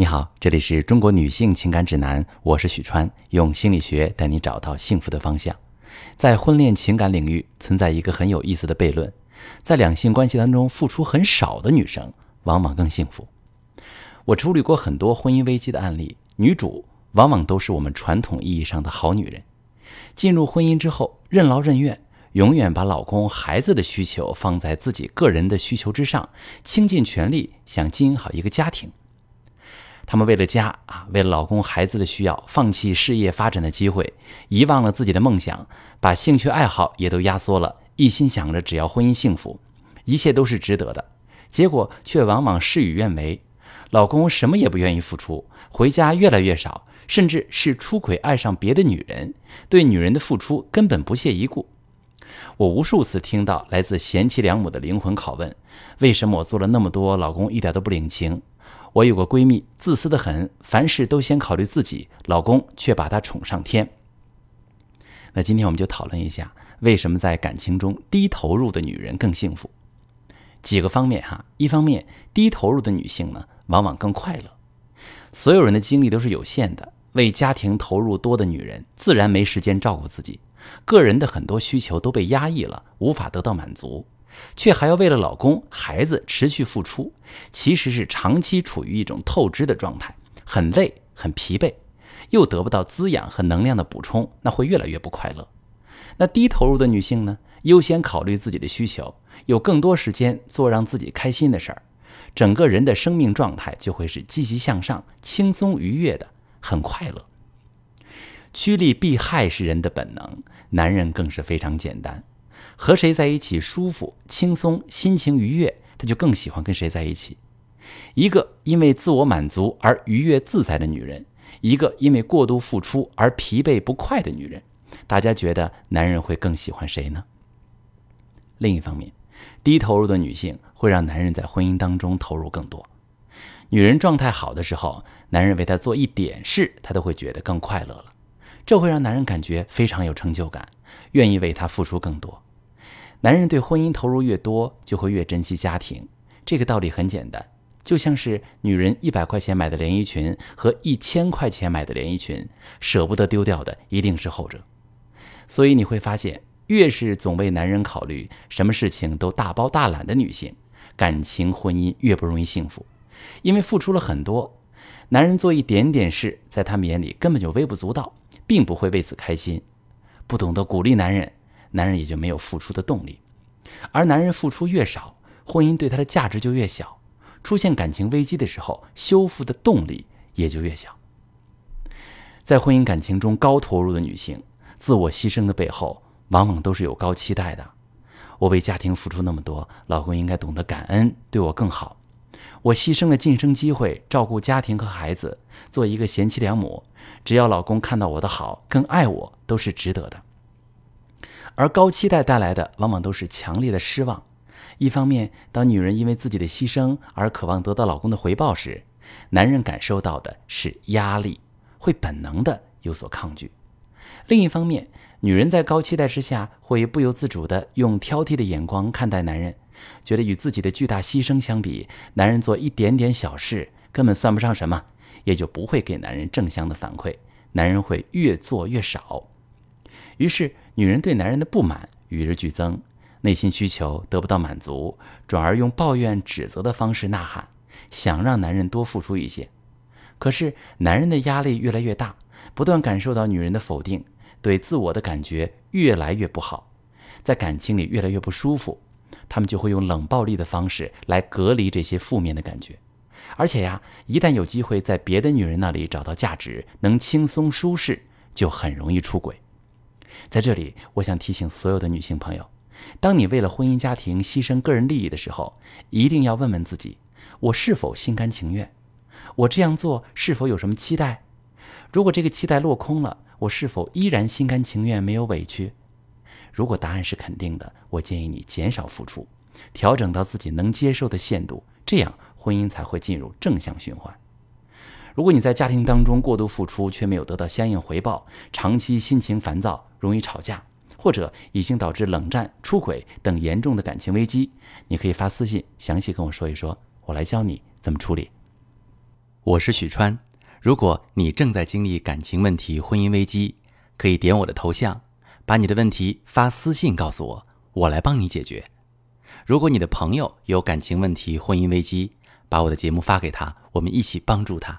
你好，这里是中国女性情感指南，我是许川，用心理学带你找到幸福的方向。在婚恋情感领域，存在一个很有意思的悖论：在两性关系当中，付出很少的女生往往更幸福。我处理过很多婚姻危机的案例，女主往往都是我们传统意义上的好女人。进入婚姻之后，任劳任怨，永远把老公、孩子的需求放在自己个人的需求之上，倾尽全力想经营好一个家庭。他们为了家啊，为了老公孩子的需要，放弃事业发展的机会，遗忘了自己的梦想，把兴趣爱好也都压缩了，一心想着只要婚姻幸福，一切都是值得的。结果却往往事与愿违，老公什么也不愿意付出，回家越来越少，甚至是出轨爱上别的女人，对女人的付出根本不屑一顾。我无数次听到来自贤妻良母的灵魂拷问：为什么我做了那么多，老公一点都不领情？我有个闺蜜，自私的很，凡事都先考虑自己，老公却把她宠上天。那今天我们就讨论一下，为什么在感情中低投入的女人更幸福？几个方面哈，一方面，低投入的女性呢，往往更快乐。所有人的精力都是有限的，为家庭投入多的女人，自然没时间照顾自己，个人的很多需求都被压抑了，无法得到满足。却还要为了老公、孩子持续付出，其实是长期处于一种透支的状态，很累、很疲惫，又得不到滋养和能量的补充，那会越来越不快乐。那低投入的女性呢？优先考虑自己的需求，有更多时间做让自己开心的事儿，整个人的生命状态就会是积极向上、轻松愉悦的，很快乐。趋利避害是人的本能，男人更是非常简单。和谁在一起舒服、轻松、心情愉悦，他就更喜欢跟谁在一起。一个因为自我满足而愉悦自在的女人，一个因为过度付出而疲惫不快的女人，大家觉得男人会更喜欢谁呢？另一方面，低投入的女性会让男人在婚姻当中投入更多。女人状态好的时候，男人为她做一点事，她都会觉得更快乐了，这会让男人感觉非常有成就感，愿意为她付出更多。男人对婚姻投入越多，就会越珍惜家庭。这个道理很简单，就像是女人一百块钱买的连衣裙和一千块钱买的连衣裙，舍不得丢掉的一定是后者。所以你会发现，越是总为男人考虑，什么事情都大包大揽的女性，感情婚姻越不容易幸福，因为付出了很多，男人做一点点事，在他们眼里根本就微不足道，并不会为此开心，不懂得鼓励男人。男人也就没有付出的动力，而男人付出越少，婚姻对他的价值就越小。出现感情危机的时候，修复的动力也就越小。在婚姻感情中高投入的女性，自我牺牲的背后，往往都是有高期待的。我为家庭付出那么多，老公应该懂得感恩，对我更好。我牺牲了晋升机会，照顾家庭和孩子，做一个贤妻良母。只要老公看到我的好，更爱我，都是值得的。而高期待带来的往往都是强烈的失望。一方面，当女人因为自己的牺牲而渴望得到老公的回报时，男人感受到的是压力，会本能的有所抗拒；另一方面，女人在高期待之下，会不由自主的用挑剔的眼光看待男人，觉得与自己的巨大牺牲相比，男人做一点点小事根本算不上什么，也就不会给男人正向的反馈，男人会越做越少。于是，女人对男人的不满与日俱增，内心需求得不到满足，转而用抱怨、指责的方式呐喊，想让男人多付出一些。可是，男人的压力越来越大，不断感受到女人的否定，对自我的感觉越来越不好，在感情里越来越不舒服，他们就会用冷暴力的方式来隔离这些负面的感觉。而且呀，一旦有机会在别的女人那里找到价值，能轻松舒适，就很容易出轨。在这里，我想提醒所有的女性朋友：，当你为了婚姻家庭牺牲个人利益的时候，一定要问问自己，我是否心甘情愿？我这样做是否有什么期待？如果这个期待落空了，我是否依然心甘情愿，没有委屈？如果答案是肯定的，我建议你减少付出，调整到自己能接受的限度，这样婚姻才会进入正向循环。如果你在家庭当中过度付出却没有得到相应回报，长期心情烦躁，容易吵架，或者已经导致冷战、出轨等严重的感情危机，你可以发私信详细跟我说一说，我来教你怎么处理。我是许川。如果你正在经历感情问题、婚姻危机，可以点我的头像，把你的问题发私信告诉我，我来帮你解决。如果你的朋友有感情问题、婚姻危机，把我的节目发给他，我们一起帮助他。